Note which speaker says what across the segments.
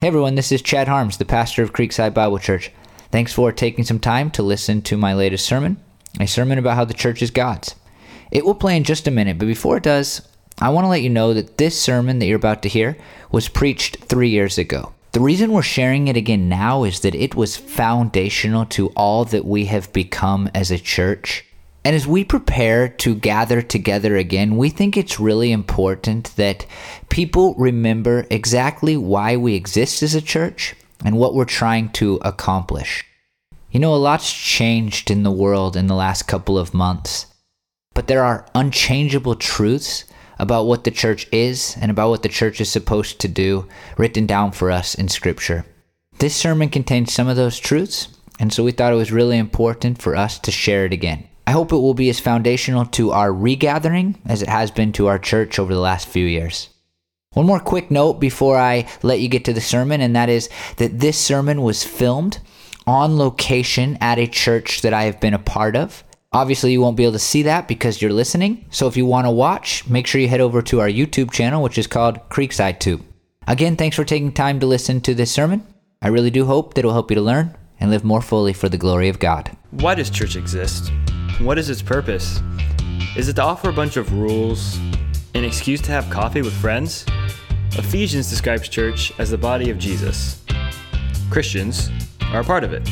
Speaker 1: Hey everyone, this is Chad Harms, the pastor of Creekside Bible Church. Thanks for taking some time to listen to my latest sermon, a sermon about how the church is God's. It will play in just a minute, but before it does, I want to let you know that this sermon that you're about to hear was preached three years ago. The reason we're sharing it again now is that it was foundational to all that we have become as a church. And as we prepare to gather together again, we think it's really important that people remember exactly why we exist as a church and what we're trying to accomplish. You know, a lot's changed in the world in the last couple of months, but there are unchangeable truths about what the church is and about what the church is supposed to do written down for us in Scripture. This sermon contains some of those truths, and so we thought it was really important for us to share it again. I hope it will be as foundational to our regathering as it has been to our church over the last few years. One more quick note before I let you get to the sermon, and that is that this sermon was filmed on location at a church that I have been a part of. Obviously, you won't be able to see that because you're listening. So if you want to watch, make sure you head over to our YouTube channel, which is called Creekside Tube. Again, thanks for taking time to listen to this sermon. I really do hope that it will help you to learn and live more fully for the glory of God.
Speaker 2: Why does church exist? What is its purpose? Is it to offer a bunch of rules, an excuse to have coffee with friends? Ephesians describes church as the body of Jesus. Christians are a part of it.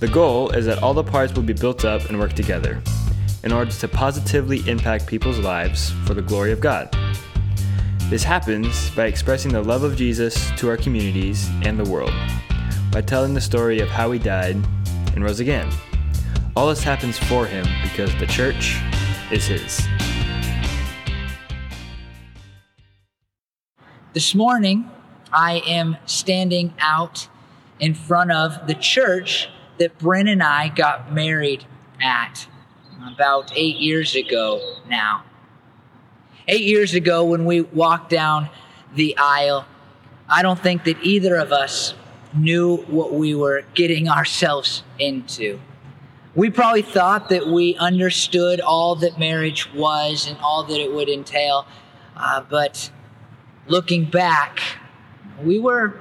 Speaker 2: The goal is that all the parts will be built up and work together in order to positively impact people's lives for the glory of God. This happens by expressing the love of Jesus to our communities and the world, by telling the story of how he died and rose again. All this happens for him because the church is his.
Speaker 1: This morning, I am standing out in front of the church that Bryn and I got married at about eight years ago now. Eight years ago, when we walked down the aisle, I don't think that either of us knew what we were getting ourselves into. We probably thought that we understood all that marriage was and all that it would entail. Uh, but looking back, we were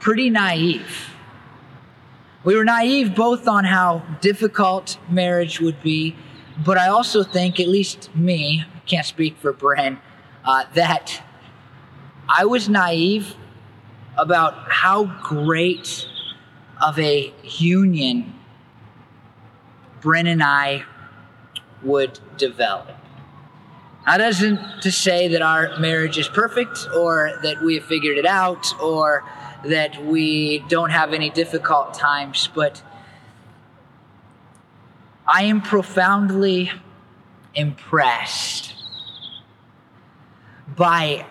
Speaker 1: pretty naive. We were naive both on how difficult marriage would be, but I also think, at least me, can't speak for Bryn, uh, that I was naive about how great of a union Bryn and I would develop. That doesn't to say that our marriage is perfect or that we have figured it out or that we don't have any difficult times, but I am profoundly impressed by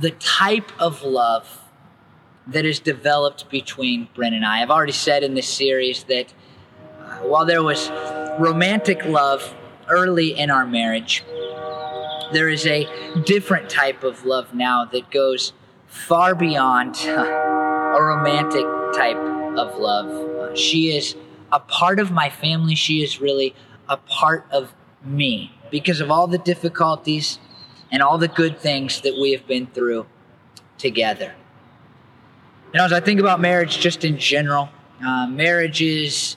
Speaker 1: the type of love that is developed between Bryn and I. I've already said in this series that while there was romantic love early in our marriage, there is a different type of love now that goes far beyond a romantic type of love. She is a part of my family. She is really a part of me because of all the difficulties and all the good things that we have been through together. You know, as I think about marriage just in general, uh, marriage is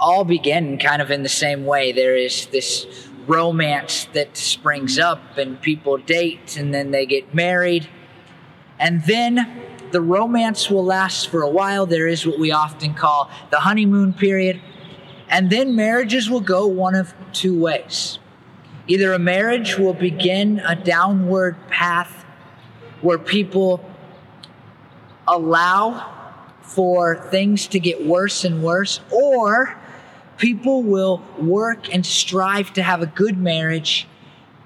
Speaker 1: all begin kind of in the same way. There is this romance that springs up, and people date, and then they get married. And then the romance will last for a while. There is what we often call the honeymoon period. And then marriages will go one of two ways. Either a marriage will begin a downward path where people allow for things to get worse and worse, or people will work and strive to have a good marriage,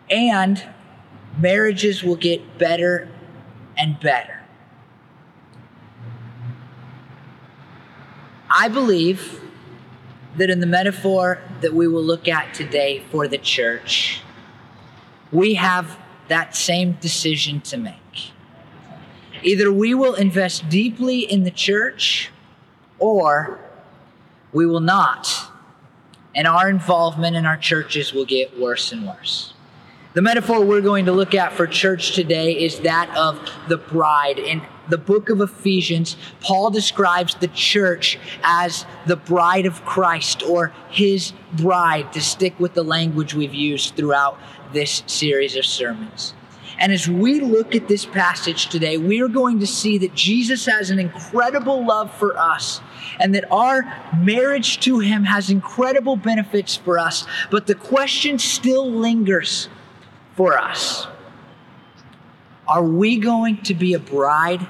Speaker 1: and marriages will get better and better. I believe that in the metaphor that we will look at today for the church, we have that same decision to make. Either we will invest deeply in the church or we will not and our involvement in our churches will get worse and worse. The metaphor we're going to look at for church today is that of the bride. In the book of Ephesians, Paul describes the church as the bride of Christ or his bride, to stick with the language we've used throughout this series of sermons. And as we look at this passage today, we are going to see that Jesus has an incredible love for us and that our marriage to him has incredible benefits for us. But the question still lingers for us. Are we going to be a bride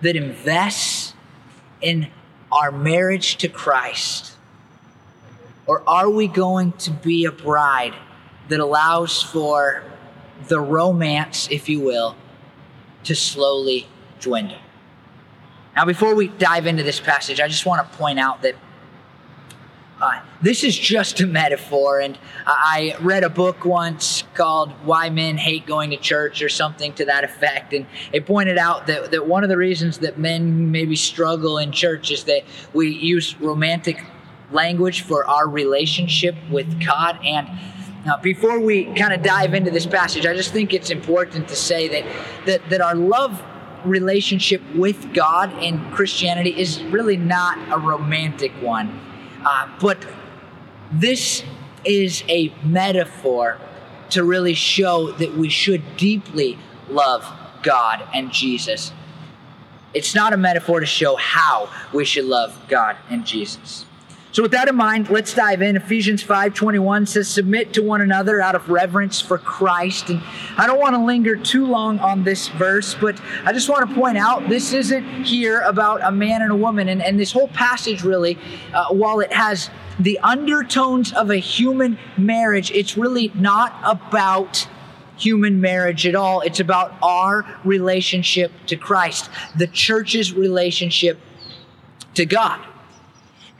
Speaker 1: that invests in our marriage to Christ? Or are we going to be a bride that allows for the romance, if you will, to slowly dwindle? Now, before we dive into this passage, I just want to point out that uh, this is just a metaphor. And I read a book once called Why Men Hate Going to Church or something to that effect. And it pointed out that, that one of the reasons that men maybe struggle in church is that we use romantic language for our relationship with God. And now, before we kind of dive into this passage, I just think it's important to say that, that, that our love relationship with God in Christianity is really not a romantic one uh, but this is a metaphor to really show that we should deeply love God and Jesus. It's not a metaphor to show how we should love God and Jesus. So with that in mind, let's dive in. Ephesians 5:21 says submit to one another out of reverence for Christ. And I don't want to linger too long on this verse, but I just want to point out this isn't here about a man and a woman and, and this whole passage really uh, while it has the undertones of a human marriage, it's really not about human marriage at all. It's about our relationship to Christ, the church's relationship to God.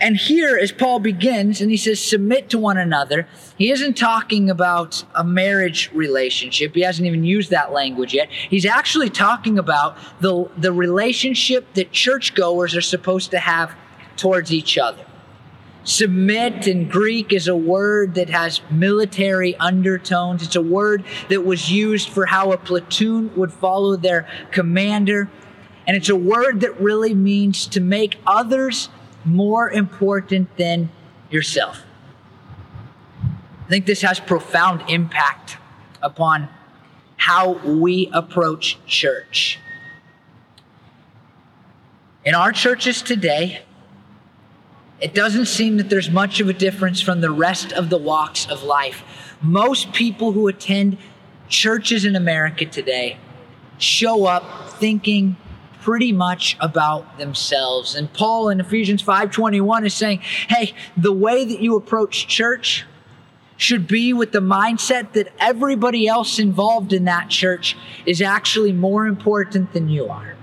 Speaker 1: And here, as Paul begins and he says, submit to one another, he isn't talking about a marriage relationship. He hasn't even used that language yet. He's actually talking about the, the relationship that churchgoers are supposed to have towards each other. Submit in Greek is a word that has military undertones. It's a word that was used for how a platoon would follow their commander. And it's a word that really means to make others more important than yourself. I think this has profound impact upon how we approach church. In our churches today, it doesn't seem that there's much of a difference from the rest of the walks of life. Most people who attend churches in America today show up thinking pretty much about themselves. And Paul in Ephesians 5:21 is saying, "Hey, the way that you approach church should be with the mindset that everybody else involved in that church is actually more important than you are."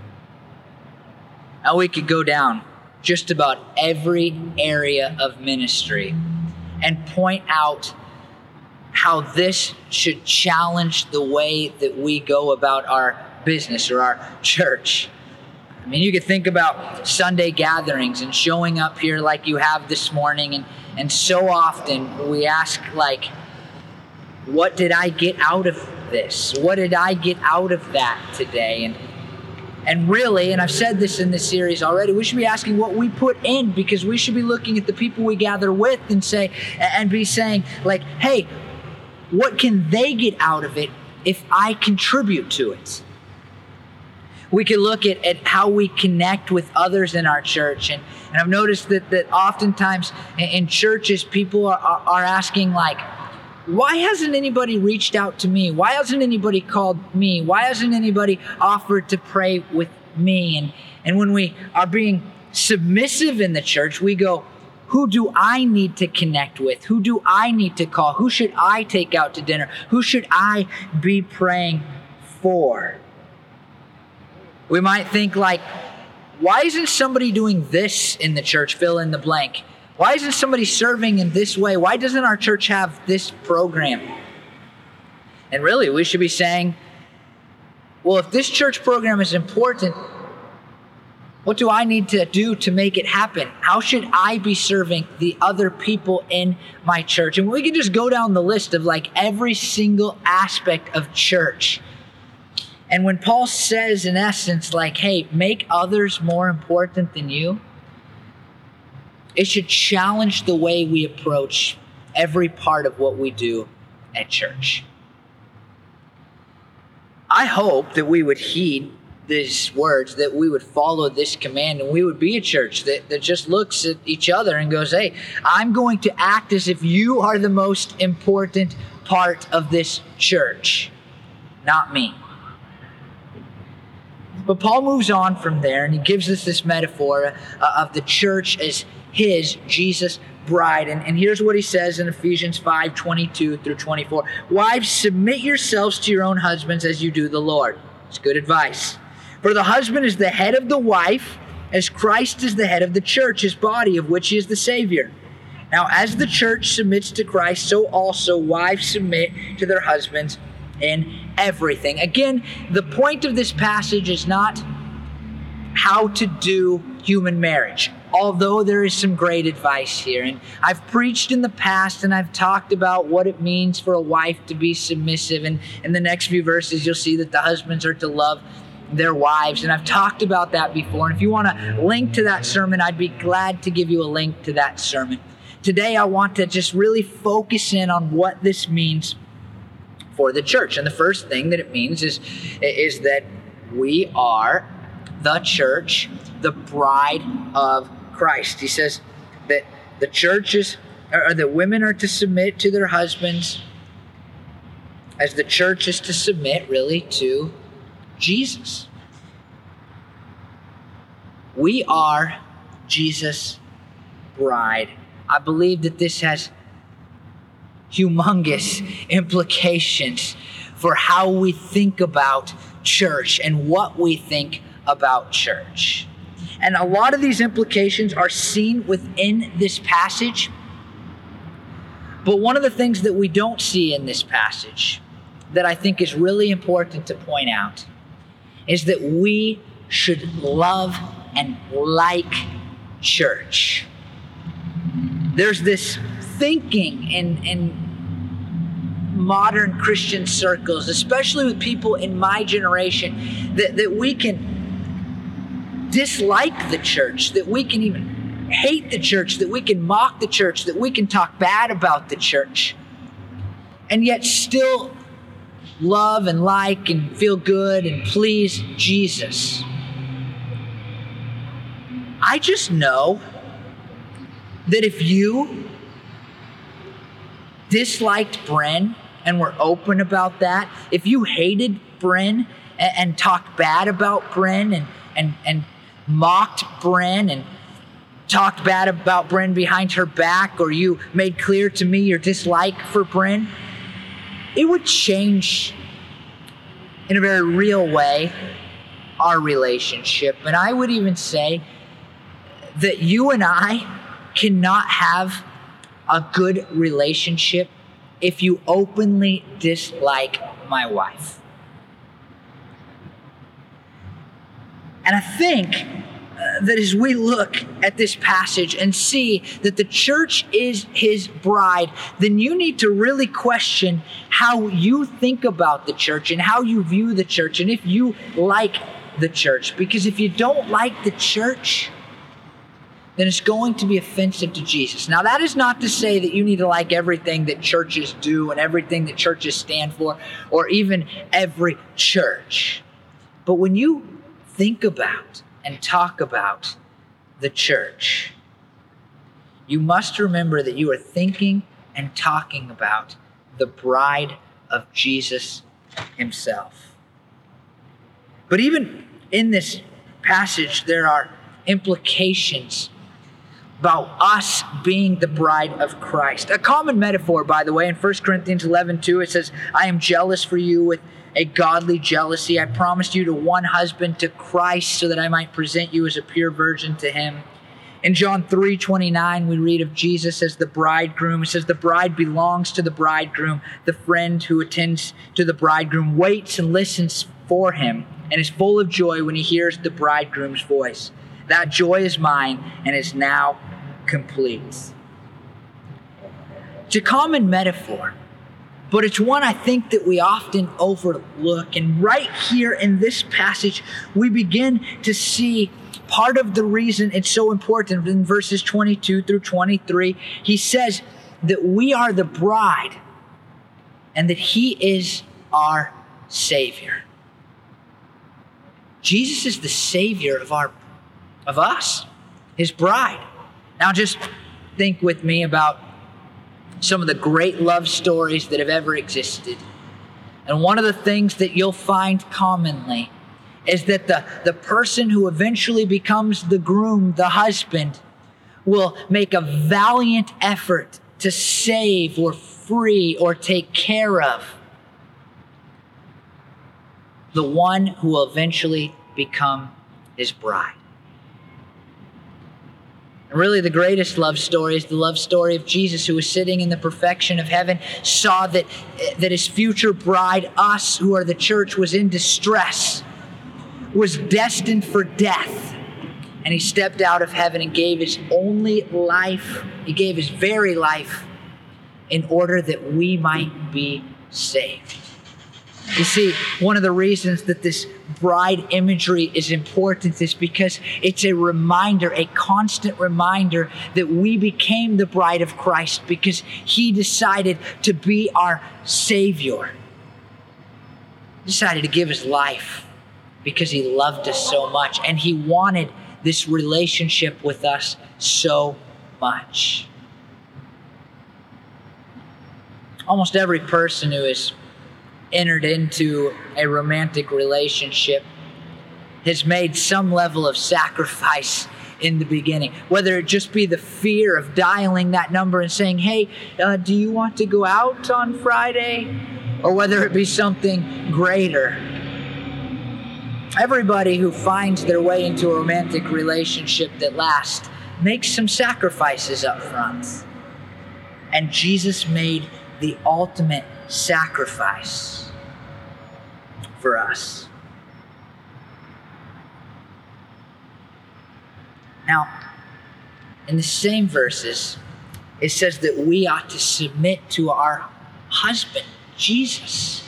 Speaker 1: Now we could go down just about every area of ministry and point out how this should challenge the way that we go about our business or our church. I mean, you could think about Sunday gatherings and showing up here like you have this morning, and, and so often we ask, like, what did I get out of this? What did I get out of that today? And and really, and I've said this in this series already, we should be asking what we put in because we should be looking at the people we gather with and say and be saying, like, hey, what can they get out of it if I contribute to it? We can look at, at how we connect with others in our church. And, and I've noticed that, that oftentimes in, in churches, people are, are asking, like, why hasn't anybody reached out to me? Why hasn't anybody called me? Why hasn't anybody offered to pray with me? And, and when we are being submissive in the church, we go, who do I need to connect with? Who do I need to call? Who should I take out to dinner? Who should I be praying for? We might think like, why isn't somebody doing this in the church? Fill in the blank. Why isn't somebody serving in this way? Why doesn't our church have this program? And really, we should be saying, well, if this church program is important, What do I need to do to make it happen? How should I be serving the other people in my church? And we can just go down the list of like every single aspect of church. And when Paul says, in essence, like, hey, make others more important than you, it should challenge the way we approach every part of what we do at church. I hope that we would heed these words, that we would follow this command, and we would be a church that, that just looks at each other and goes, Hey, I'm going to act as if you are the most important part of this church, not me. But Paul moves on from there and he gives us this metaphor uh, of the church as his, Jesus' bride. And, and here's what he says in Ephesians 5 22 through 24 Wives, submit yourselves to your own husbands as you do the Lord. It's good advice. For the husband is the head of the wife, as Christ is the head of the church, his body, of which he is the Savior. Now, as the church submits to Christ, so also wives submit to their husbands in everything. Again, the point of this passage is not how to do human marriage, although there is some great advice here. And I've preached in the past and I've talked about what it means for a wife to be submissive. And in the next few verses, you'll see that the husbands are to love their wives. And I've talked about that before. And if you want to link to that sermon, I'd be glad to give you a link to that sermon. Today, I want to just really focus in on what this means for the church. And the first thing that it means is, is that we are the church, the bride of Christ. He says that the churches or that women are to submit to their husbands as the church is to submit really to Jesus. We are Jesus' bride. I believe that this has humongous implications for how we think about church and what we think about church. And a lot of these implications are seen within this passage. But one of the things that we don't see in this passage that I think is really important to point out is that we should love and like church. There's this thinking in, in modern Christian circles, especially with people in my generation, that, that we can dislike the church, that we can even hate the church, that we can mock the church, that we can talk bad about the church, and yet still love and like and feel good and please Jesus. I just know that if you disliked Bryn and were open about that, if you hated Bryn and, and talked bad about Bryn and, and, and mocked Bryn and talked bad about Bryn behind her back, or you made clear to me your dislike for Bren, it would change in a very real way our relationship. And I would even say that you and I cannot have a good relationship if you openly dislike my wife. And I think uh, that as we look at this passage and see that the church is his bride, then you need to really question how you think about the church and how you view the church and if you like the church. Because if you don't like the church, then it's going to be offensive to Jesus. Now, that is not to say that you need to like everything that churches do and everything that churches stand for, or even every church. But when you think about and talk about the church, you must remember that you are thinking and talking about the bride of Jesus himself. But even in this passage, there are implications about us being the bride of Christ. A common metaphor, by the way, in 1 Corinthians 11 2, it says, I am jealous for you with a godly jealousy. I promised you to one husband, to Christ, so that I might present you as a pure virgin to him. In John 3 29, we read of Jesus as the bridegroom. It says, The bride belongs to the bridegroom. The friend who attends to the bridegroom waits and listens for him and is full of joy when he hears the bridegroom's voice. That joy is mine and is now complete. It's a common metaphor, but it's one I think that we often overlook. And right here in this passage, we begin to see part of the reason it's so important. In verses 22 through 23, he says that we are the bride and that he is our Savior. Jesus is the Savior of our of us, his bride. Now just think with me about some of the great love stories that have ever existed. And one of the things that you'll find commonly is that the, the person who eventually becomes the groom, the husband, will make a valiant effort to save or free or take care of the one who will eventually become his bride. Really, the greatest love story is the love story of Jesus, who was sitting in the perfection of heaven, saw that, that his future bride, us, who are the church, was in distress, was destined for death. And he stepped out of heaven and gave his only life, he gave his very life, in order that we might be saved. You see, one of the reasons that this bride imagery is important is because it's a reminder, a constant reminder that we became the bride of Christ because he decided to be our Savior. Decided to give his life because he loved us so much and he wanted this relationship with us so much. Almost every person who is entered into a romantic relationship has made some level of sacrifice in the beginning. Whether it just be the fear of dialing that number and saying, hey, uh, do you want to go out on Friday? Or whether it be something greater. Everybody who finds their way into a romantic relationship that lasts makes some sacrifices up front. And Jesus made the ultimate sacrifice for us. Now, in the same verses, it says that we ought to submit to our husband, Jesus.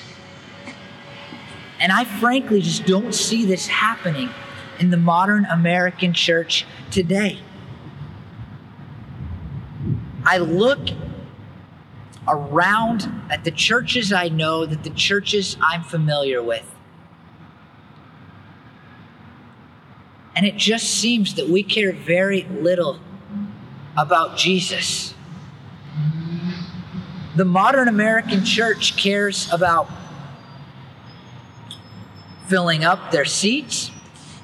Speaker 1: And I frankly just don't see this happening in the modern American church today. I look around at the churches I know, that the churches I'm familiar with. And it just seems that we care very little about Jesus. The modern American church cares about filling up their seats,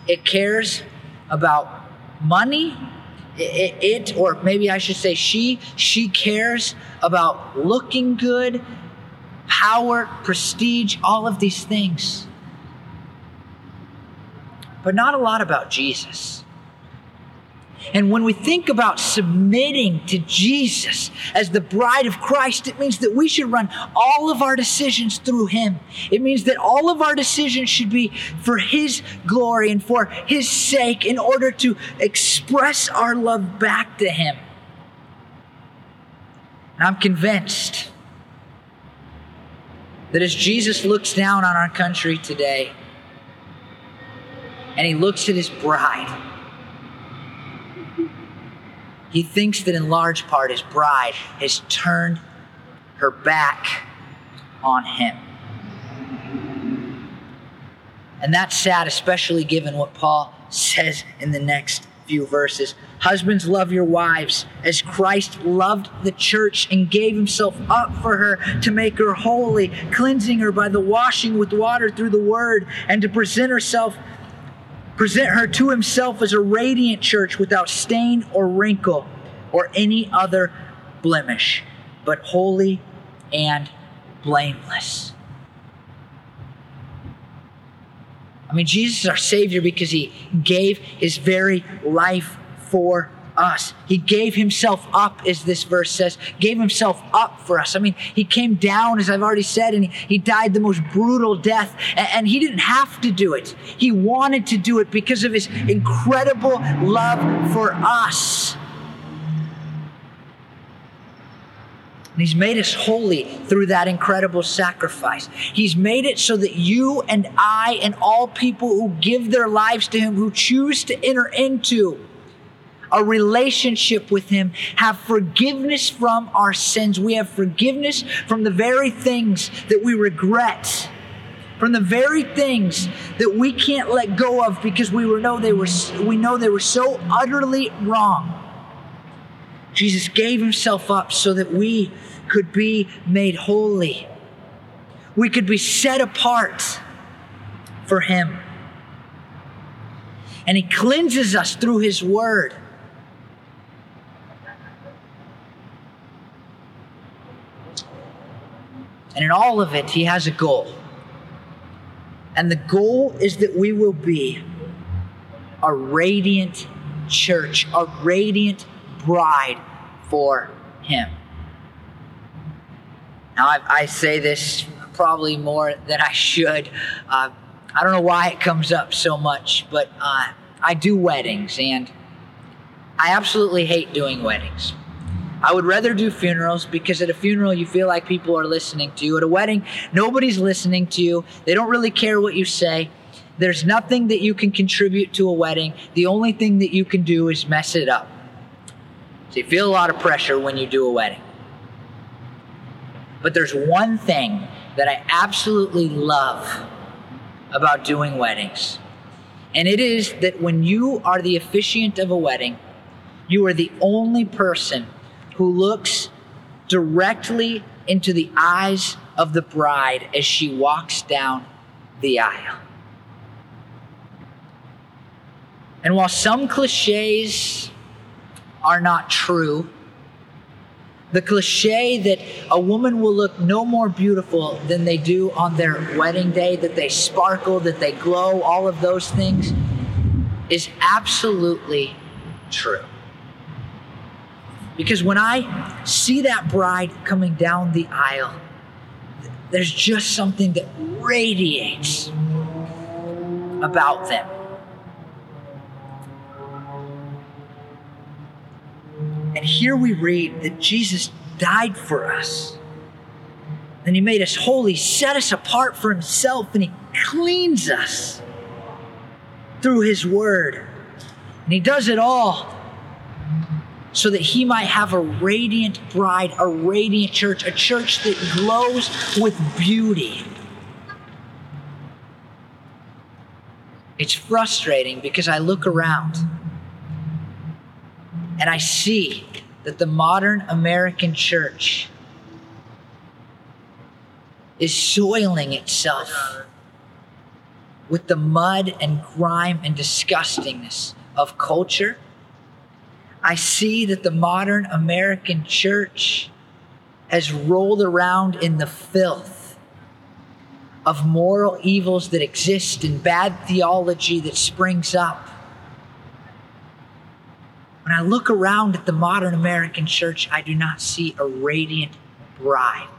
Speaker 1: it cares about money, it, it, or maybe I should say she, she cares about looking good, power, prestige, all of these things. But not a lot about Jesus. And when we think about submitting to Jesus as the bride of Christ, it means that we should run all of our decisions through Him. It means that all of our decisions should be for His glory and for His sake in order to express our love back to Him. And I'm convinced that as Jesus looks down on our country today and He looks at His bride, he thinks that in large part his bride has turned her back on him. And that's sad, especially given what Paul says in the next few verses. Husbands, love your wives as Christ loved the church and gave himself up for her to make her holy, cleansing her by the washing with water through the word, and to present herself present her to himself as a radiant church without stain or wrinkle or any other blemish, but holy and blameless. I mean, Jesus is our Savior because He gave His very life for us. He gave himself up, as this verse says, gave himself up for us. I mean, he came down, as I've already said, and he, he died the most brutal death. And, and he didn't have to do it, he wanted to do it because of his incredible love for us. And He's made us holy through that incredible sacrifice. He's made it so that you and I and all people who give their lives to Him, who choose to enter into a relationship with Him, have forgiveness from our sins. We have forgiveness from the very things that we regret, from the very things that we can't let go of because we know they were we know they were so utterly wrong. Jesus gave Himself up so that we could be made holy. We could be set apart for Him. And He cleanses us through His Word. And in all of it, He has a goal. And the goal is that we will be a radiant church, a radiant bride for Him. Now, I, I say this probably more than I should. Uh, I don't know why it comes up so much, but uh, I do weddings, and I absolutely hate doing weddings. I would rather do funerals because at a funeral you feel like people are listening to you. At a wedding, nobody's listening to you. They don't really care what you say. There's nothing that you can contribute to a wedding. The only thing that you can do is mess it up. So you feel a lot of pressure when you do a wedding. But there's one thing that I absolutely love about doing weddings. And it is that when you are the officiant of a wedding, you are the only person who looks directly into the eyes of the bride as she walks down the aisle. And while some cliches are not true, the cliche that a woman will look no more beautiful than they do on their wedding day, that they sparkle, that they glow, all of those things, is absolutely true. Because when I see that bride coming down the aisle, there's just something that radiates about them. And here we read that Jesus died for us. And he made us holy, set us apart for himself, and he cleans us through his word. And he does it all so that he might have a radiant bride, a radiant church, a church that glows with beauty. It's frustrating because I look around and I see that the modern American church is soiling itself with the mud and grime and disgustingness of culture. I see that the modern American church has rolled around in the filth of moral evils that exist and bad theology that springs up when I look around at the modern American church, I do not see a radiant bride.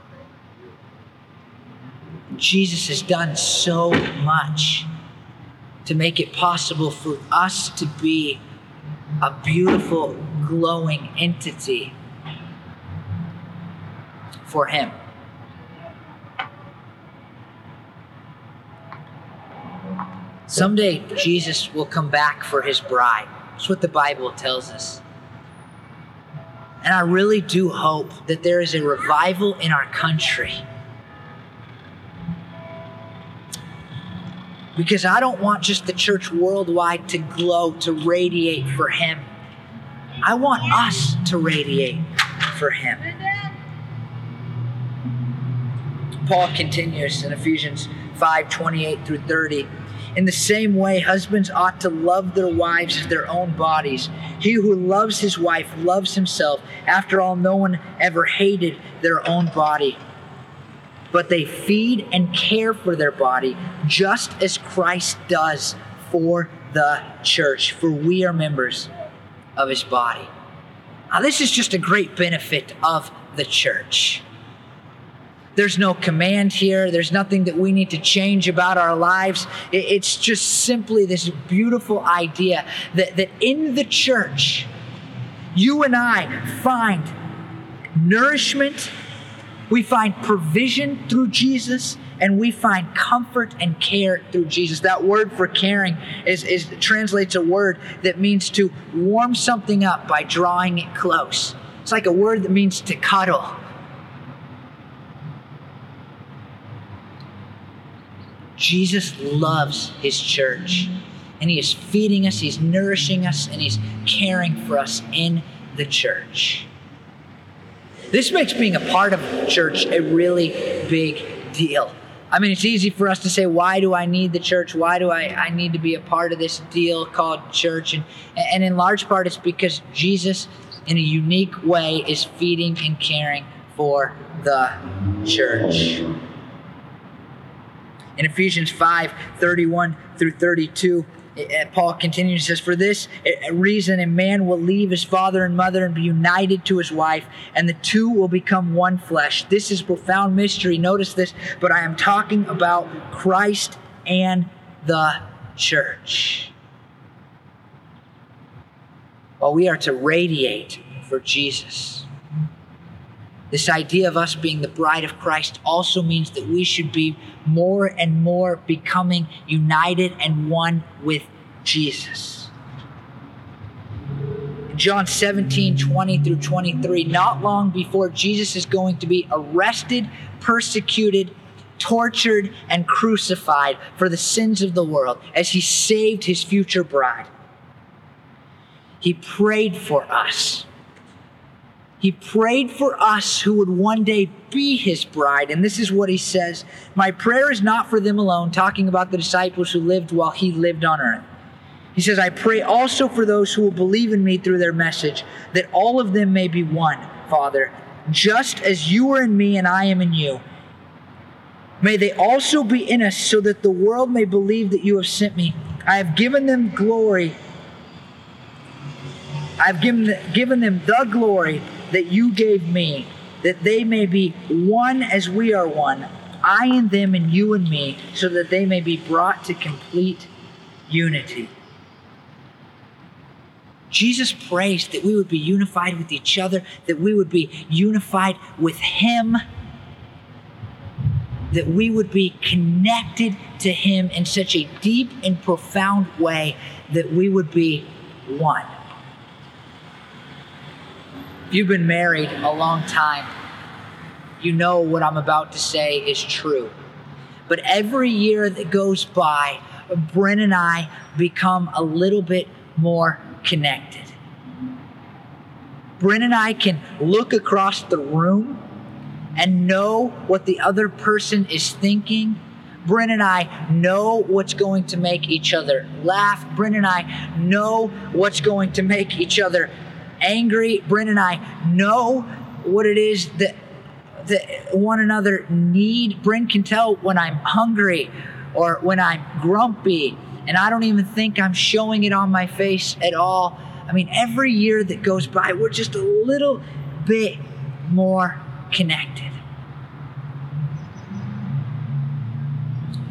Speaker 1: Jesus has done so much to make it possible for us to be a beautiful, glowing entity for Him. Someday, Jesus will come back for His bride. That's what the Bible tells us. And I really do hope that there is a revival in our country. Because I don't want just the church worldwide to glow, to radiate for Him. I want us to radiate for Him. Paul continues in Ephesians 5 28 through 30. In the same way, husbands ought to love their wives as their own bodies. He who loves his wife loves himself. After all, no one ever hated their own body. But they feed and care for their body just as Christ does for the church, for we are members of his body. Now, this is just a great benefit of the church. There's no command here. There's nothing that we need to change about our lives. It's just simply this beautiful idea that, that in the church, you and I find nourishment, we find provision through Jesus, and we find comfort and care through Jesus. That word for caring is, is translates a word that means to warm something up by drawing it close. It's like a word that means to cuddle. Jesus loves his church and he is feeding us, he's nourishing us, and he's caring for us in the church. This makes being a part of church a really big deal. I mean, it's easy for us to say, why do I need the church? Why do I, I need to be a part of this deal called church? And, and in large part, it's because Jesus, in a unique way, is feeding and caring for the church. In Ephesians 5 31 through 32, Paul continues, says, For this reason, a man will leave his father and mother and be united to his wife, and the two will become one flesh. This is profound mystery. Notice this, but I am talking about Christ and the church. Well, we are to radiate for Jesus. This idea of us being the bride of Christ also means that we should be more and more becoming united and one with Jesus. John 17, 20 through 23, not long before Jesus is going to be arrested, persecuted, tortured, and crucified for the sins of the world as he saved his future bride. He prayed for us he prayed for us who would one day be his bride. And this is what he says My prayer is not for them alone, talking about the disciples who lived while he lived on earth. He says, I pray also for those who will believe in me through their message, that all of them may be one, Father, just as you are in me and I am in you. May they also be in us, so that the world may believe that you have sent me. I have given them glory. I've given, given them the glory that you gave me, that they may be one as we are one, I and them and you and me, so that they may be brought to complete unity. Jesus prays that we would be unified with each other, that we would be unified with Him, that we would be connected to Him in such a deep and profound way that we would be one. You've been married a long time, you know what I'm about to say is true. But every year that goes by, Bryn and I become a little bit more connected. Bryn and I can look across the room and know what the other person is thinking. Bryn and I know what's going to make each other laugh. Bryn and I know what's going to make each other angry. Bryn and I know what it is that that one another need. Bryn can tell when I'm hungry or when I'm grumpy, and I don't even think I'm showing it on my face at all. I mean, every year that goes by, we're just a little bit more connected.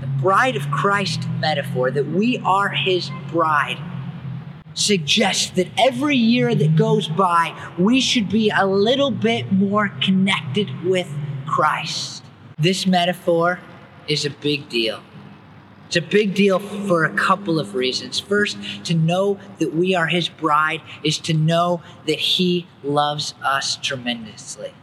Speaker 1: The bride of Christ metaphor, that we are his bride suggests that every year that goes by, we should be a little bit more connected with Christ. This metaphor is a big deal. It's a big deal for a couple of reasons. First, to know that we are His bride is to know that He loves us tremendously.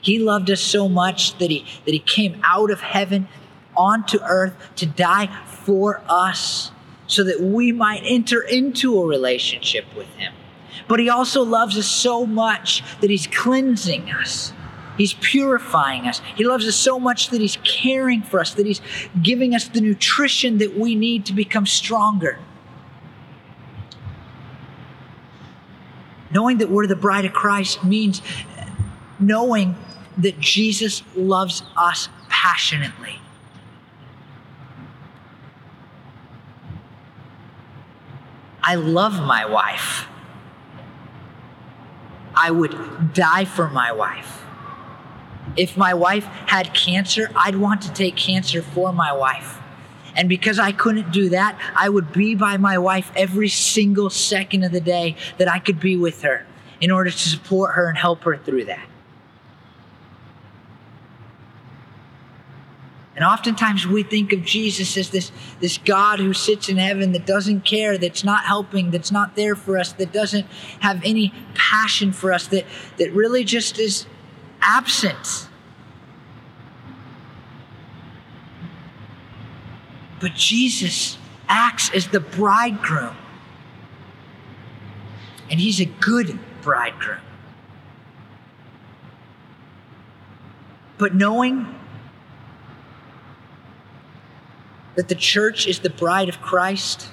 Speaker 1: He loved us so much that He, that he came out of heaven onto earth to die for us so that we might enter into a relationship with Him. But He also loves us so much that He's cleansing us. He's purifying us. He loves us so much that He's caring for us, that He's giving us the nutrition that we need to become stronger. Knowing that we're the bride of Christ means knowing that Jesus loves us passionately. I love my wife. I would die for my wife. If my wife had cancer, I'd want to take cancer for my wife. And because I couldn't do that, I would be by my wife every single second of the day that I could be with her in order to support her and help her through that. And oftentimes we think of Jesus as this, this God who sits in heaven that doesn't care, that's not helping, that's not there for us, that doesn't have any passion for us, that, that really just is absent. But Jesus acts as the bridegroom. And he's a good bridegroom. But knowing that the church is the bride of Christ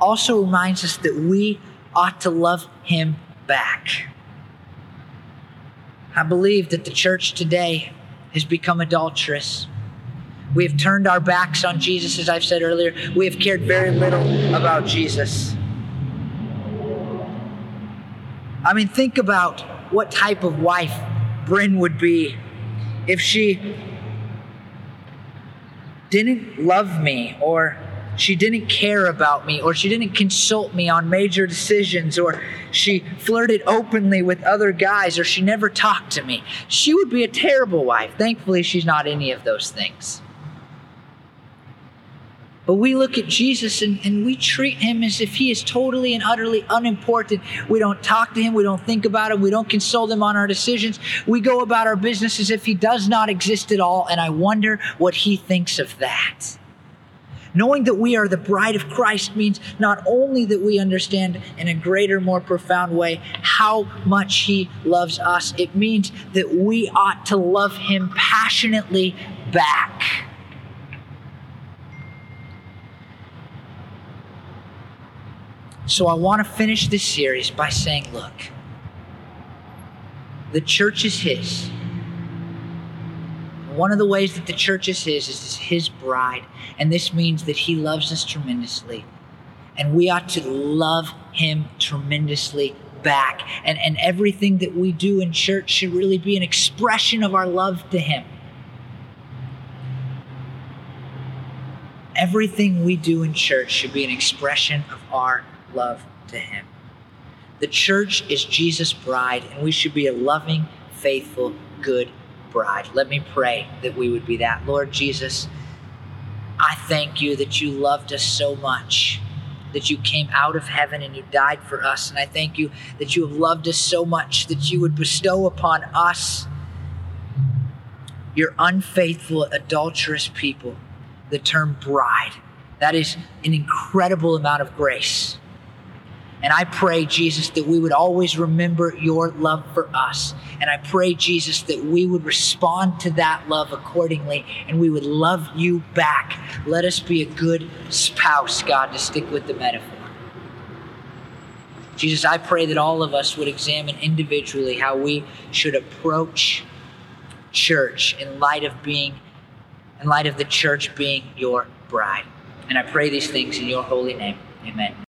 Speaker 1: also reminds us that we ought to love him back. I believe that the church today has become adulterous. We have turned our backs on Jesus, as I've said earlier. We have cared very little about Jesus. I mean, think about what type of wife Bryn would be if she didn't love me or she didn't care about me or she didn't consult me on major decisions or she flirted openly with other guys or she never talked to me. She would be a terrible wife. Thankfully, she's not any of those things. But we look at Jesus and, and we treat him as if he is totally and utterly unimportant. We don't talk to him, we don't think about him, we don't consult him on our decisions. We go about our business as if he does not exist at all, and I wonder what he thinks of that. Knowing that we are the bride of Christ means not only that we understand in a greater, more profound way how much He loves us, it means that we ought to love Him passionately back. So I want to finish this series by saying, look, the church is His. One of the ways that the church is His is His bride. And this means that He loves us tremendously. And we ought to love Him tremendously back. And, and everything that we do in church should really be an expression of our love to Him. Everything we do in church should be an expression of our love to Him. The church is Jesus' bride, and we should be a loving, faithful, good bride. Let me pray that we would be that. Lord Jesus, I thank you that you loved us so much, that you came out of heaven and you died for us. And I thank you that you have loved us so much that you would bestow upon us, your unfaithful, adulterous people, the term bride. That is an incredible amount of grace. And I pray, Jesus, that we would always remember your love for us. And I pray, Jesus, that we would respond to that love accordingly and we would love you back. Let us be a good spouse, God, to stick with the metaphor. Jesus, I pray that all of us would examine individually how we should approach church in light of being, in light of the church being your bride. And I pray these things in your holy name. Amen.